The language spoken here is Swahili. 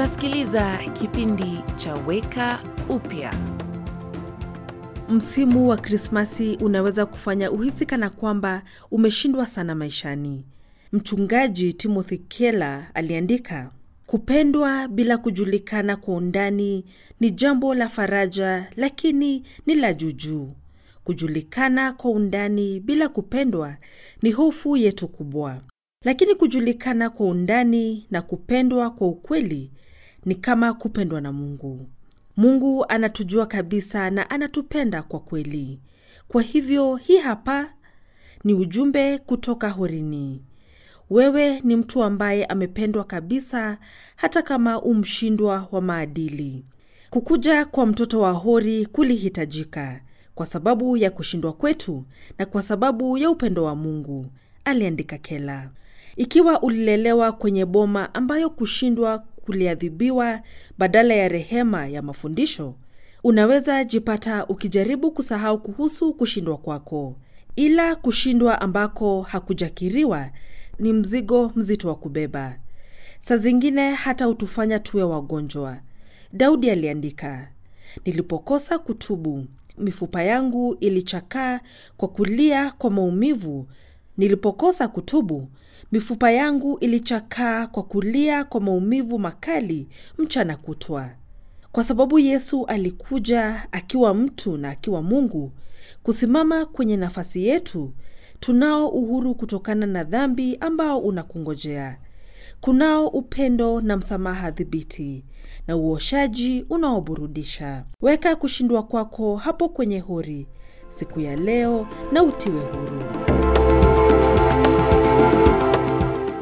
Unasikiliza kipindi cha Weka Upya. Msimu wa Krismasi unaweza kufanya uhisi kana kwamba umeshindwa sana maishani. Mchungaji Timothy Keller aliandika, kupendwa bila kujulikana kwa undani ni jambo la faraja, lakini ni la juujuu. Kujulikana kwa undani bila kupendwa ni hofu yetu kubwa, lakini kujulikana kwa undani na kupendwa kwa ukweli ni kama kupendwa na Mungu. Mungu anatujua kabisa na anatupenda kwa kweli. Kwa hivyo hii hapa ni ujumbe kutoka Horini. Wewe ni mtu ambaye amependwa kabisa hata kama umshindwa wa maadili. Kukuja kwa mtoto wa Hori kulihitajika kwa sababu ya kushindwa kwetu na kwa sababu ya upendo wa Mungu, aliandika Kela. Ikiwa ulilelewa kwenye boma ambayo kushindwa kuliadhibiwa badala ya rehema ya mafundisho, unaweza jipata ukijaribu kusahau kuhusu kushindwa kwako. Ila kushindwa ambako hakujakiriwa ni mzigo mzito wa kubeba. Saa zingine hata hutufanya tuwe wagonjwa. Daudi aliandika, nilipokosa kutubu, mifupa yangu ilichakaa kwa kulia kwa maumivu. Nilipokosa kutubu, mifupa yangu ilichakaa kwa kulia kwa maumivu makali mchana kutwa. Kwa sababu Yesu alikuja akiwa mtu na akiwa Mungu kusimama kwenye nafasi yetu, tunao uhuru kutokana na dhambi ambao unakungojea. Kunao upendo na msamaha dhibiti na uoshaji unaoburudisha. Weka kushindwa kwako hapo kwenye hori siku ya leo na utiwe huru.